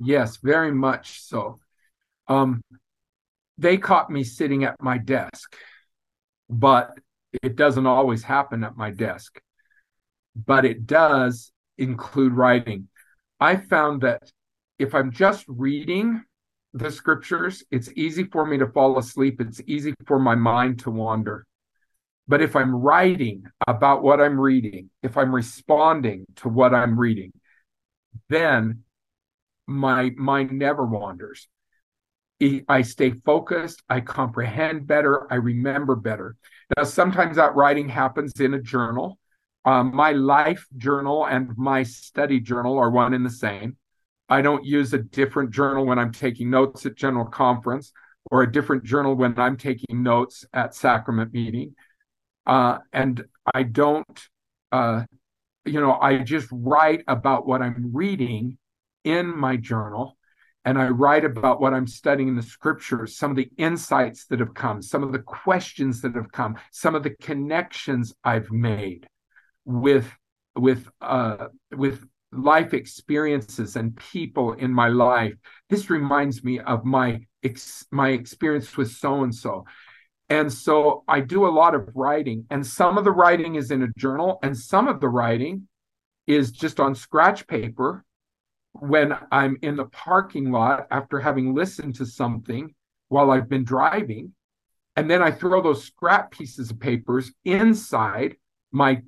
Yes, very much so. Um, they caught me sitting at my desk, but it doesn't always happen at my desk. But it does include writing. I found that if I'm just reading the scriptures, it's easy for me to fall asleep. It's easy for my mind to wander. But if I'm writing about what I'm reading, if I'm responding to what I'm reading, then my mind never wanders. I stay focused, I comprehend better, I remember better. Now, sometimes that writing happens in a journal. Um, my life journal and my study journal are one and the same. I don't use a different journal when I'm taking notes at General Conference or a different journal when I'm taking notes at Sacrament Meeting. Uh, and I don't, uh, you know, I just write about what I'm reading in my journal. And I write about what I'm studying in the scriptures, some of the insights that have come, some of the questions that have come, some of the connections I've made with with uh, with life experiences and people in my life. This reminds me of my ex- my experience with so and so. And so I do a lot of writing, and some of the writing is in a journal, and some of the writing is just on scratch paper when I'm in the parking lot after having listened to something while I've been driving. And then I throw those scrap pieces of papers inside my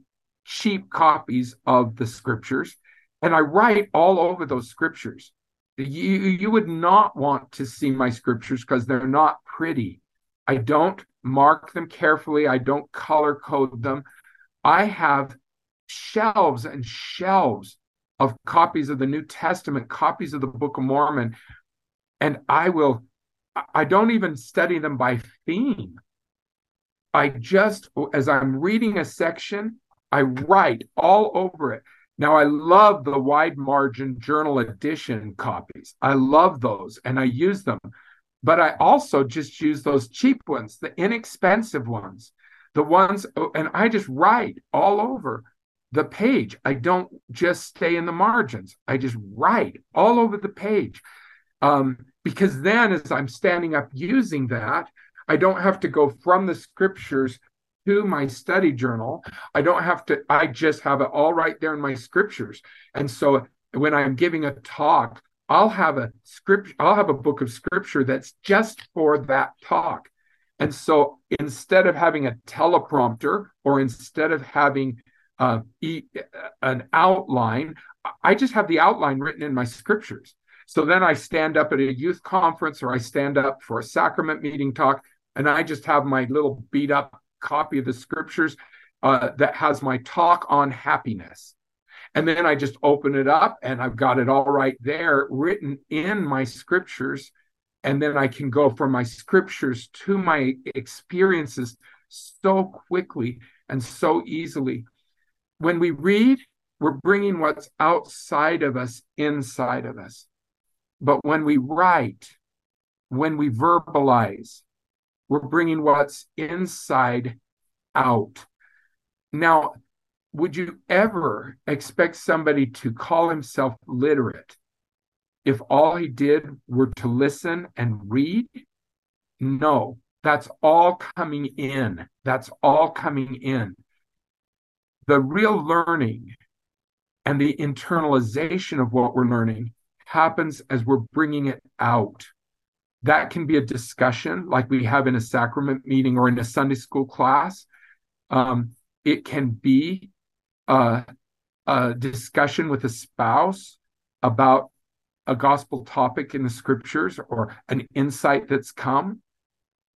cheap copies of the scriptures, and I write all over those scriptures. You, you would not want to see my scriptures because they're not pretty. I don't mark them carefully. I don't color code them. I have shelves and shelves of copies of the New Testament, copies of the Book of Mormon, and I will, I don't even study them by theme. I just, as I'm reading a section, I write all over it. Now, I love the wide margin journal edition copies. I love those and I use them but I also just use those cheap ones, the inexpensive ones, the ones, oh, and I just write all over the page. I don't just stay in the margins. I just write all over the page. Um, because then as I'm standing up using that, I don't have to go from the scriptures to my study journal. I don't have to, I just have it all right there in my scriptures. And so when I'm giving a talk, I'll have a script, I'll have a book of scripture that's just for that talk. And so instead of having a teleprompter or instead of having uh, an outline, I just have the outline written in my scriptures. So then I stand up at a youth conference or I stand up for a sacrament meeting talk, and I just have my little beat up copy of the scriptures uh, that has my talk on happiness. And then I just open it up and I've got it all right there written in my scriptures. And then I can go from my scriptures to my experiences so quickly and so easily. When we read, we're bringing what's outside of us inside of us. But when we write, when we verbalize, we're bringing what's inside out. Now, would you ever expect somebody to call himself literate if all he did were to listen and read? No, that's all coming in. That's all coming in. The real learning and the internalization of what we're learning happens as we're bringing it out. That can be a discussion like we have in a sacrament meeting or in a Sunday school class. Um, it can be uh, a discussion with a spouse about a gospel topic in the scriptures or an insight that's come,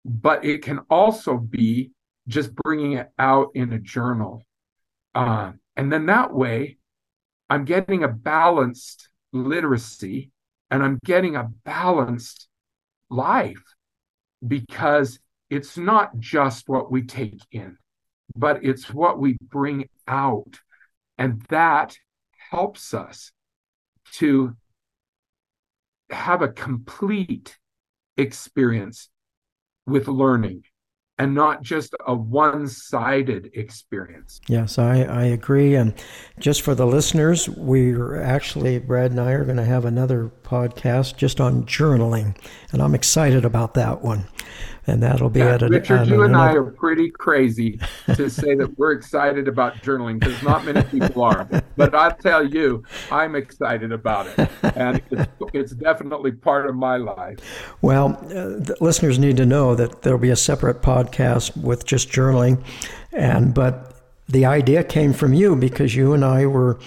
but it can also be just bringing it out in a journal. Uh, and then that way, I'm getting a balanced literacy and I'm getting a balanced life because it's not just what we take in, but it's what we bring out. And that helps us to have a complete experience with learning and not just a one sided experience. Yes, I, I agree. And just for the listeners, we're actually, Brad and I are going to have another podcast just on journaling. And I'm excited about that one and that'll be yeah, at a, Richard. you and I are pretty crazy to say that we're excited about journaling because not many people are. But I tell you, I'm excited about it, and it's, it's definitely part of my life. Well, uh, listeners need to know that there'll be a separate podcast with just journaling, and but the idea came from you because you and I were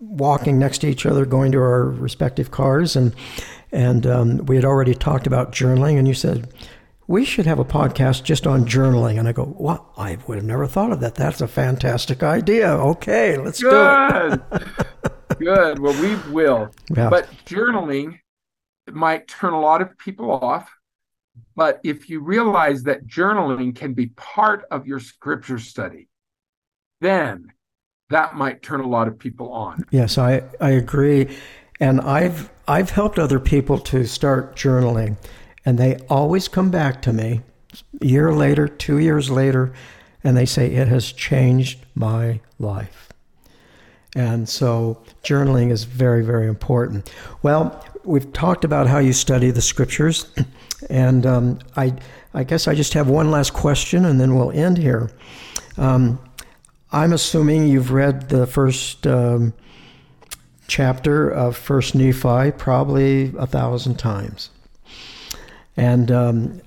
walking next to each other, going to our respective cars, and and um, we had already talked about journaling, and you said we should have a podcast just on journaling. And I go, what? I would have never thought of that. That's a fantastic idea. Okay, let's Good. do it. Good. Well, we will. Yeah. But journaling might turn a lot of people off. But if you realize that journaling can be part of your scripture study, then that might turn a lot of people on. Yes, I, I agree. And I've I've helped other people to start journaling. And they always come back to me a year later, two years later, and they say, It has changed my life. And so journaling is very, very important. Well, we've talked about how you study the scriptures. *clears throat* And um, I, I guess I just have one last question and then we'll end here. Um, I'm assuming you've read the first um, chapter of First Nephi probably a thousand times. And um,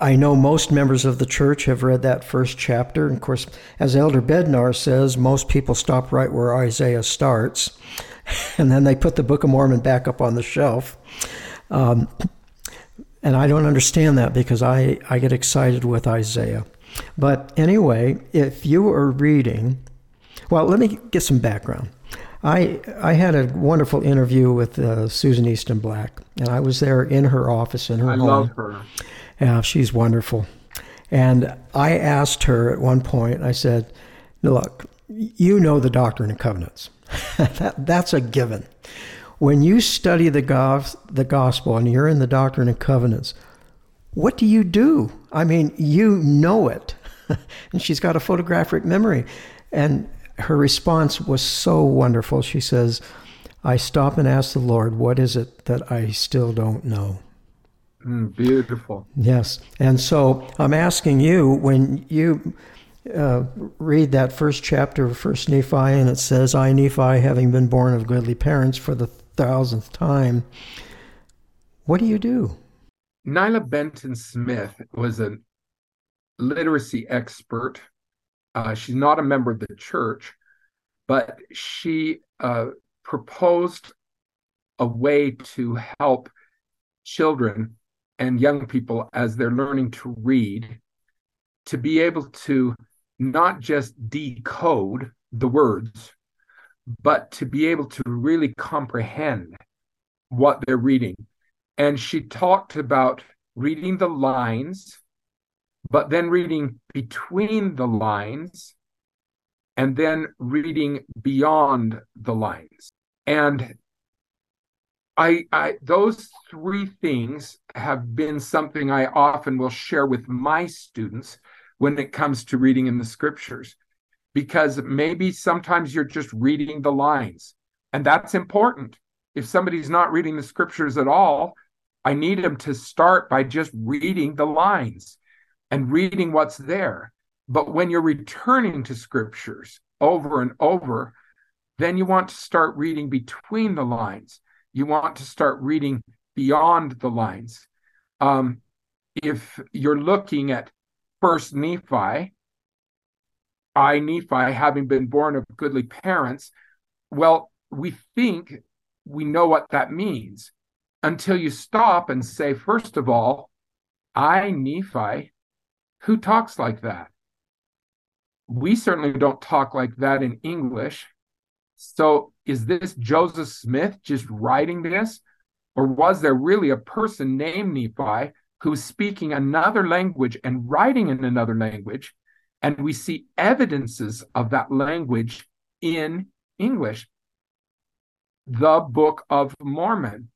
I know most members of the church have read that first chapter. And of course, as Elder Bednar says, most people stop right where Isaiah starts, *laughs* and then they put the Book of Mormon back up on the shelf. Um, and I don't understand that because I, I get excited with Isaiah. But anyway, if you are reading, well, let me get some background. I I had a wonderful interview with uh, Susan Easton Black, and I was there in her office in her I home. I love her. Yeah, she's wonderful. And I asked her at one point. I said, "Look, you know the Doctrine and Covenants. *laughs* that, that's a given. When you study the gos- the gospel and you're in the Doctrine and Covenants, what do you do? I mean, you know it." *laughs* and she's got a photographic memory, and her response was so wonderful. She says, I stop and ask the Lord, what is it that I still don't know? Mm, beautiful. Yes. And so I'm asking you, when you uh, read that first chapter of First Nephi, and it says, I, Nephi, having been born of goodly parents for the thousandth time, what do you do? Nila Banton Smith was a literacy expert uh, she's not a member of the church, but she uh, proposed a way to help children and young people as they're learning to read to be able to not just decode the words, but to be able to really comprehend what they're reading. And she talked about reading the lines but then reading between the lines and then reading beyond the lines. And I, I those three things have been something I often will share with my students when it comes to reading in the scriptures because maybe sometimes you're just reading the lines and that's important if somebody's not reading the scriptures at all i need them to start by just reading the lines and reading what's there. But when you're returning to scriptures over and over, then you want to start reading between the lines. You want to start reading beyond the lines. Um, if you're looking at First Nephi, I, Nephi, having been born of goodly parents, well, we think we know what that means until you stop and say, first of all, I, Nephi, who talks like that? We certainly don't talk like that in English. So is this Joseph Smith just writing this? Or was there really a person named Nephi who's speaking another language and writing in another language? And we see evidences of that language in English. The Book of Mormon.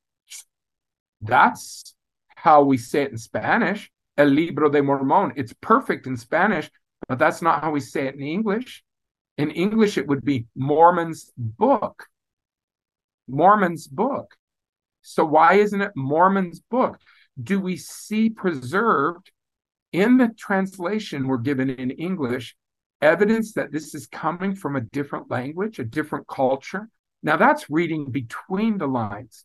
That's how we say it in Spanish. El Libro de Mormón. It's perfect in Spanish, but that's not how we say it in English. In English, it would be Mormon's book. Mormon's book. So why isn't it Mormon's book? Do we see preserved in the translation we're given in English evidence that this is coming from a different language, a different culture? Now that's reading between the lines.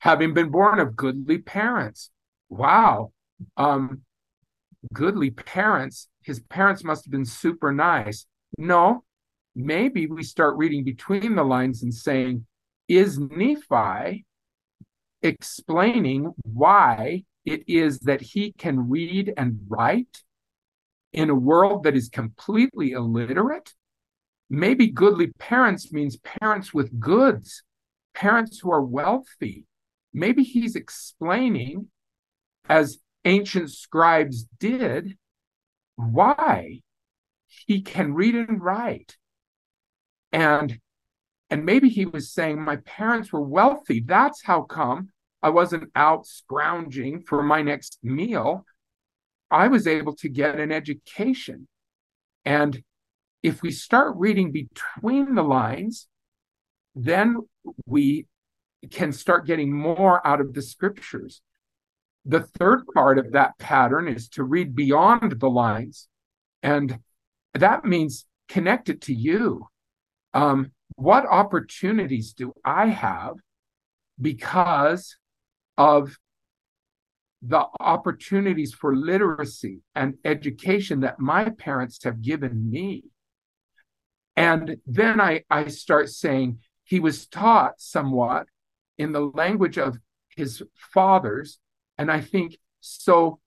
Having been born of goodly parents. Wow. Um, goodly parents. His parents must have been super nice. No, maybe we start reading between the lines and saying, is Nephi explaining why it is that he can read and write in a world that is completely illiterate? Maybe goodly parents means parents with goods, parents who are wealthy. Maybe he's explaining, as ancient scribes did, why he can read and write. And and maybe he was saying my parents were wealthy. That's how come i wasn't out scrounging for my next meal. I was able to get an education. And if we start reading between the lines then we can start getting more out of the scriptures the third part of that pattern is to read beyond the lines and that means connect it to you um, what opportunities do I have because of the opportunities for literacy and education that my parents have given me? And then I, I start saying he was taught somewhat in the language of his fathers. And I think, so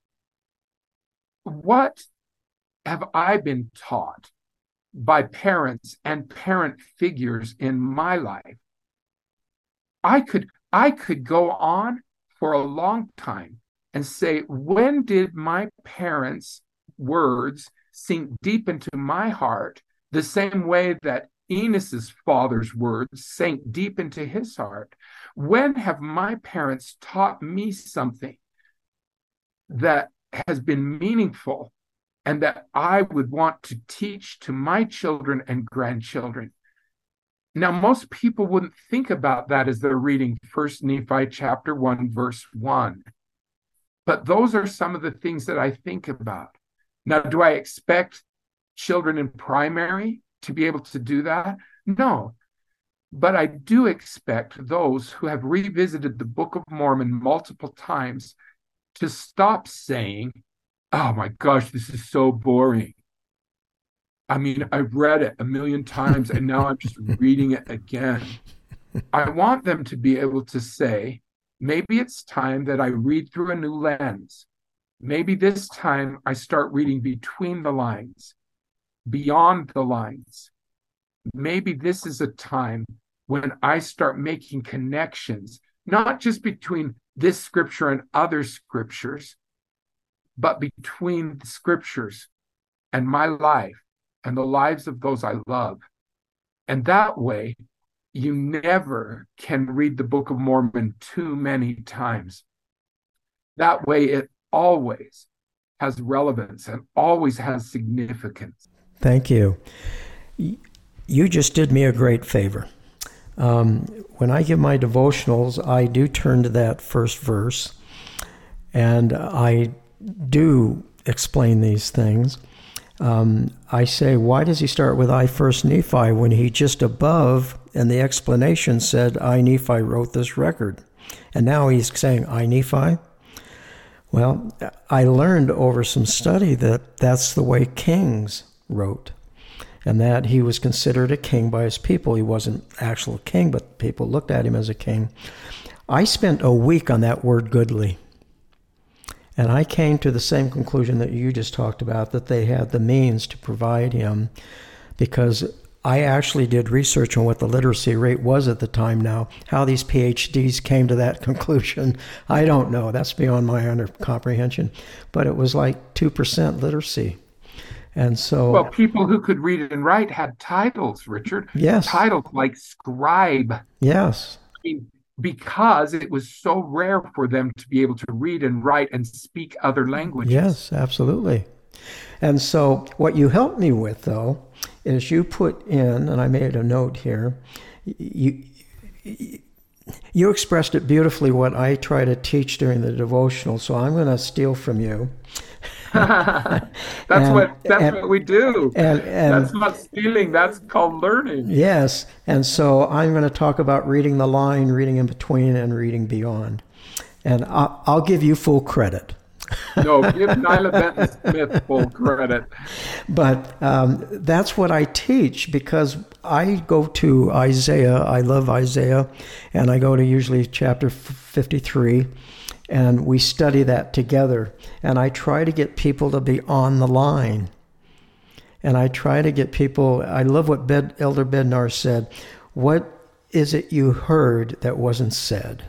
what have I been taught? by parents and parent figures in my life i could i could go on for a long time and say when did my parents words sink deep into my heart the same way that Enos's father's words sank deep into his heart when have my parents taught me something that has been meaningful and that I would want to teach to my children and grandchildren. Now, most people wouldn't think about that as they're reading First Nephi chapter 1, verse 1. But those are some of the things that I think about. Now, do I expect children in primary to be able to do that? No. But I do expect those who have revisited the Book of Mormon multiple times to stop saying, oh my gosh, this is so boring. I mean, I've read it a million times and now I'm just *laughs* reading it again. I want them to be able to say, maybe it's time that I read through a new lens. Maybe this time I start reading between the lines, beyond the lines. Maybe this is a time when I start making connections, not just between this scripture and other scriptures, but between the scriptures and my life and the lives of those I love. And that way, you never can read the Book of Mormon too many times. That way, it always has relevance and always has significance. Thank you. You just did me a great favor. Um, when I give my devotionals, I do turn to that first verse and I do explain these things, um, I say, why does he start with I first Nephi when he just above and the explanation said, I Nephi wrote this record? And now he's saying, I Nephi? Well, I learned over some study that that's the way kings wrote, and that he was considered a king by his people. He wasn't actual king, but people looked at him as a king. I spent a week on that word goodly. And I came to the same conclusion that you just talked about that they had the means to provide him because I actually did research on what the literacy rate was at the time now. How these PhDs came to that *laughs* conclusion, I don't know. That's beyond my comprehension. But it was like 2% literacy. And so. Well, people who could read and write had titles, Richard. Yes. Titles like scribe. Yes. I mean, because it was so rare for them to be able to read and write and speak other languages. Yes, absolutely. And so, what you helped me with, though, is you put in, and I made a note here, you, you expressed it beautifully what I try to teach during the devotional, so I'm going to steal from you. *laughs* that's and, what that's and, what we do. And, and, that's not stealing. That's called learning. Yes, and so I'm going to talk about reading the line, reading in between, and reading beyond. And I'll, I'll give you full credit *laughs* no, give Nila Banton Smith full credit. But um, that's what I teach because I go to Isaiah. I love Isaiah, and I go to usually chapter 53, and we study that together. And I try to get people to be on the line. And I try to get people, I love what Bed, Elder Bednar said. What is it you heard that wasn't said?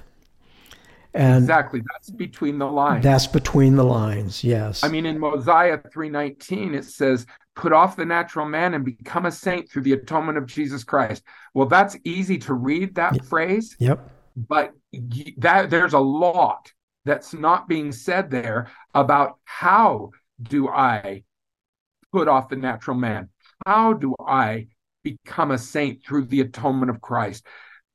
And exactly, that's between the lines. That's between the lines. Yes. I mean, in Mosiah three nineteen, it says, "Put off the natural man and become a saint through the atonement of Jesus Christ." Well, that's easy to read that yep. phrase. Yep. But that there's a lot that's not being said there about how do I put off the natural man? How do I become a saint through the atonement of Christ?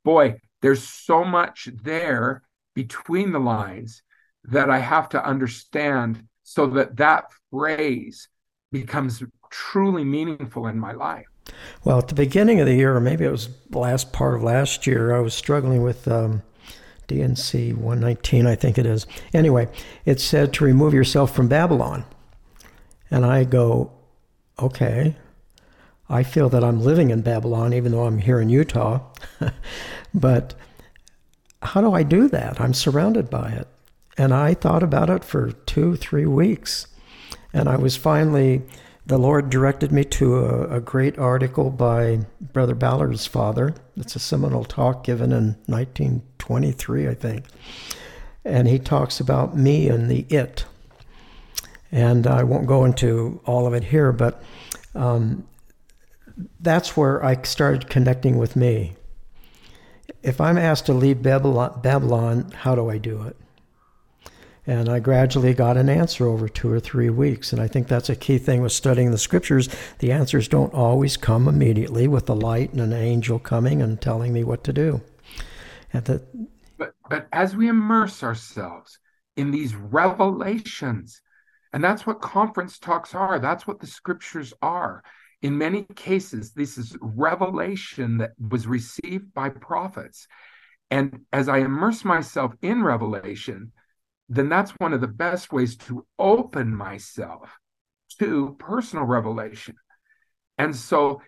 Boy, there's so much there between the lines that I have to understand so that that phrase becomes truly meaningful in my life. Well, at the beginning of the year, or maybe it was the last part of last year, I was struggling with um, D&C 119, I think it is. Anyway, it said to remove yourself from Babylon. And I go, okay, I feel that I'm living in Babylon, even though I'm here in Utah. *laughs* but how do I do that? I'm surrounded by it. And I thought about it for two, three weeks. And I was finally, the Lord directed me to a, a great article by Brother Ballard's father. It's a seminal talk given in 1923, I think. And he talks about me and the it. And I won't go into all of it here, but um, that's where I started connecting with me if I'm asked to leave Babylon, Babylon, how do I do it? And I gradually got an answer over two or three weeks. And I think that's a key thing with studying the scriptures. The answers don't always come immediately with the light and an angel coming and telling me what to do. The, but, but as we immerse ourselves in these revelations, and that's what conference talks are, that's what the scriptures are in many cases, this is revelation that was received by prophets. And as I immerse myself in revelation, then that's one of the best ways to open myself to personal revelation. And so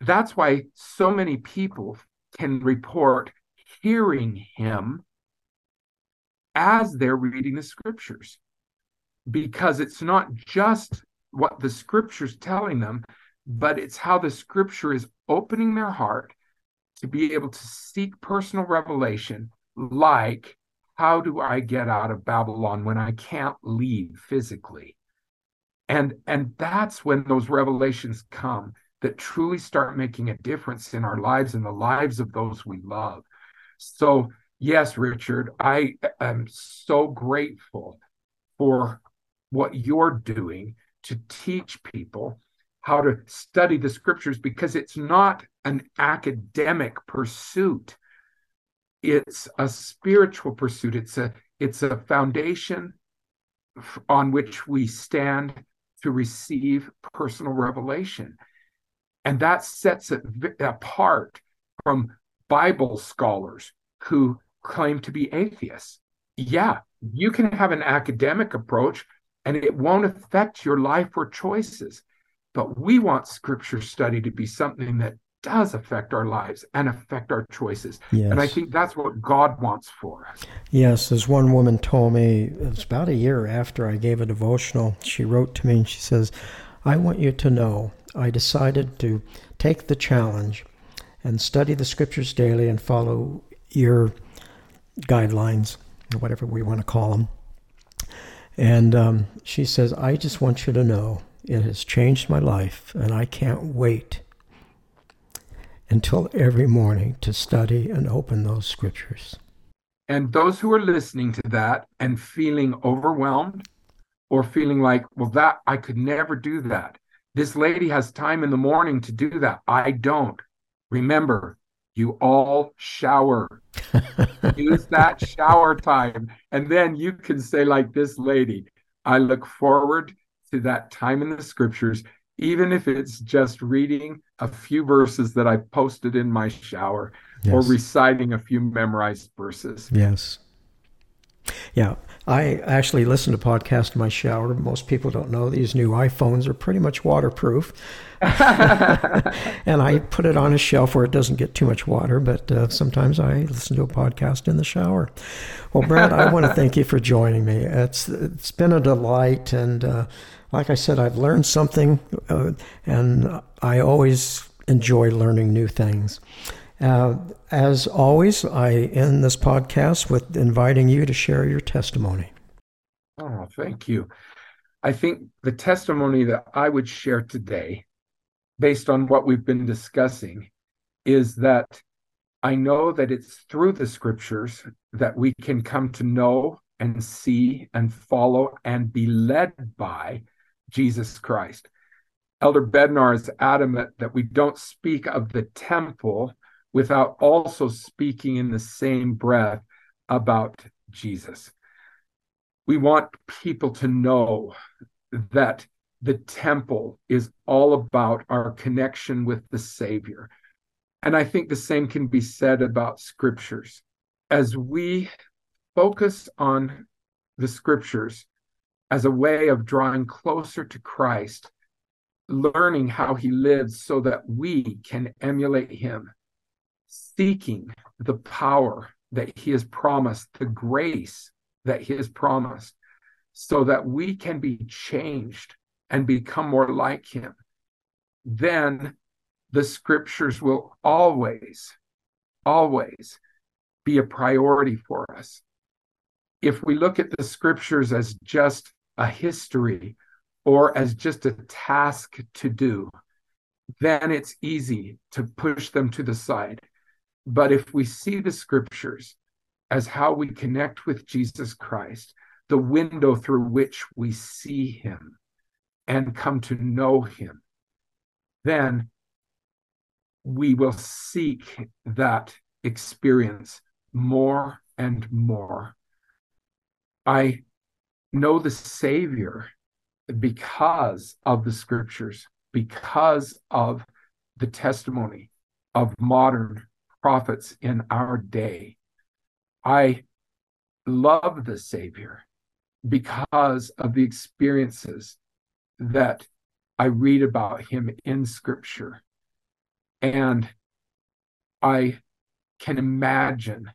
that's why so many people can report hearing him as they're reading the scriptures because it's not just what the scripture's telling them, but it's how the scripture is opening their heart to be able to seek personal revelation, like how do I get out of Babylon when I can't leave physically? And and that's when those revelations come that truly start making a difference in our lives and the lives of those we love. So, yes, Richard, I uh, am so grateful for what you're doing to teach people how to study the scriptures because it's not an academic pursuit. It's a spiritual pursuit. It's a it's a foundation on which we stand to receive personal revelation. And that sets it apart from bible scholars who claim to be atheists. Yeah you can have an academic approach and it won't affect your life or choices. But we want scripture study to be something that does affect our lives and affect our choices. Yes. And I think that's what God wants for us. Yes, as one woman told me, it was about a year after I gave a devotional, she wrote to me and she says, I want you to know I decided to take the challenge and study the scriptures daily and follow your guidelines, whatever we want to call them. And um, she says, I just want you to know it has changed my life, and I can't wait until every morning to study and open those scriptures. And those who are listening to that and feeling overwhelmed or feeling like, well, that I could never do that. This lady has time in the morning to do that. I don't. Remember, you all shower. *laughs* Use that shower time. And then you can say, like this lady, I look forward to that time in the scriptures, even if it's just reading a few verses that I posted in my shower yes. or reciting a few memorized verses. Yes. Yeah, I actually listen to podcasts in my shower. Most people don't know these new iPhones are pretty much waterproof. *laughs* and I put it on a shelf where it doesn't get too much water, but uh, sometimes I listen to a podcast in the shower. Well, Brad, I want to thank you for joining me. It's it's been a delight, and uh, like I said, I've learned something, uh, and I always enjoy learning new things. Uh, as always, I end this podcast with inviting you to share your testimony. Oh, thank you. I think the testimony that I would share today, based on what we've been discussing, is that I know that it's through the scriptures that we can come to know and see and follow and be led by Jesus Christ. Elder Bednar is adamant that we don't speak of the temple without also speaking in the same breath about Jesus. We want people to know that the temple is all about our connection with the Savior. And I think the same can be said about scriptures. As we focus on the scriptures as a way of drawing closer to Christ, learning how he lives so that we can emulate him seeking the power that he has promised, the grace that he has promised, so that we can be changed and become more like him, then the scriptures will always, always be a priority for us. If we look at the scriptures as just a history or as just a task to do, then it's easy to push them to the side. But if we see the scriptures as how we connect with Jesus Christ, the window through which we see him and come to know him, then we will seek that experience more and more. I know the Savior because of the scriptures, because of the testimony of modern prophets in our day. I love the Savior because of the experiences that I read about him in Scripture. And I can imagine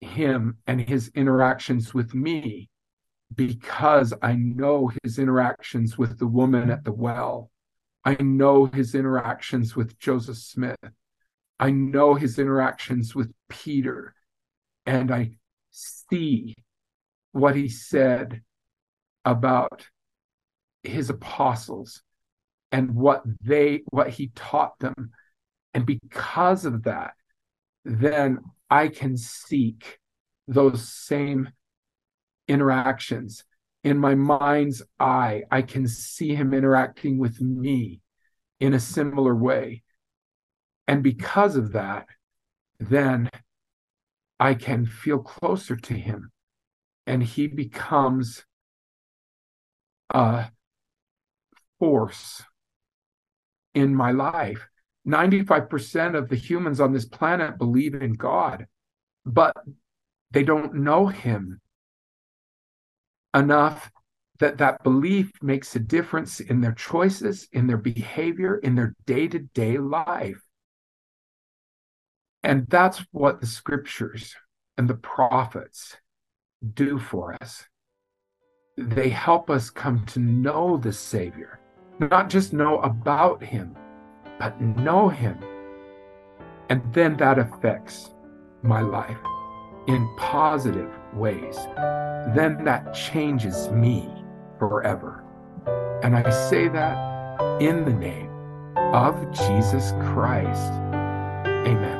him and his interactions with me because I know his interactions with the woman at the well. I know his interactions with Joseph Smith. I know his interactions with Peter and I see what he said about his apostles and what they what he taught them. And because of that then i can seek those same interactions. In my mind's eye i can see him interacting with me in a similar way and because of that, then I can feel closer to him and he becomes a force in my life. 95% of the humans on this planet believe in God, but they don't know him enough that that belief makes a difference in their choices, in their behavior, in their day to day life. And that's what the scriptures and the prophets do for us. They help us come to know the Savior, not just know about Him, but know Him. And then that affects my life in positive ways. Then that changes me forever. And I say that in the name of Jesus Christ. Amen.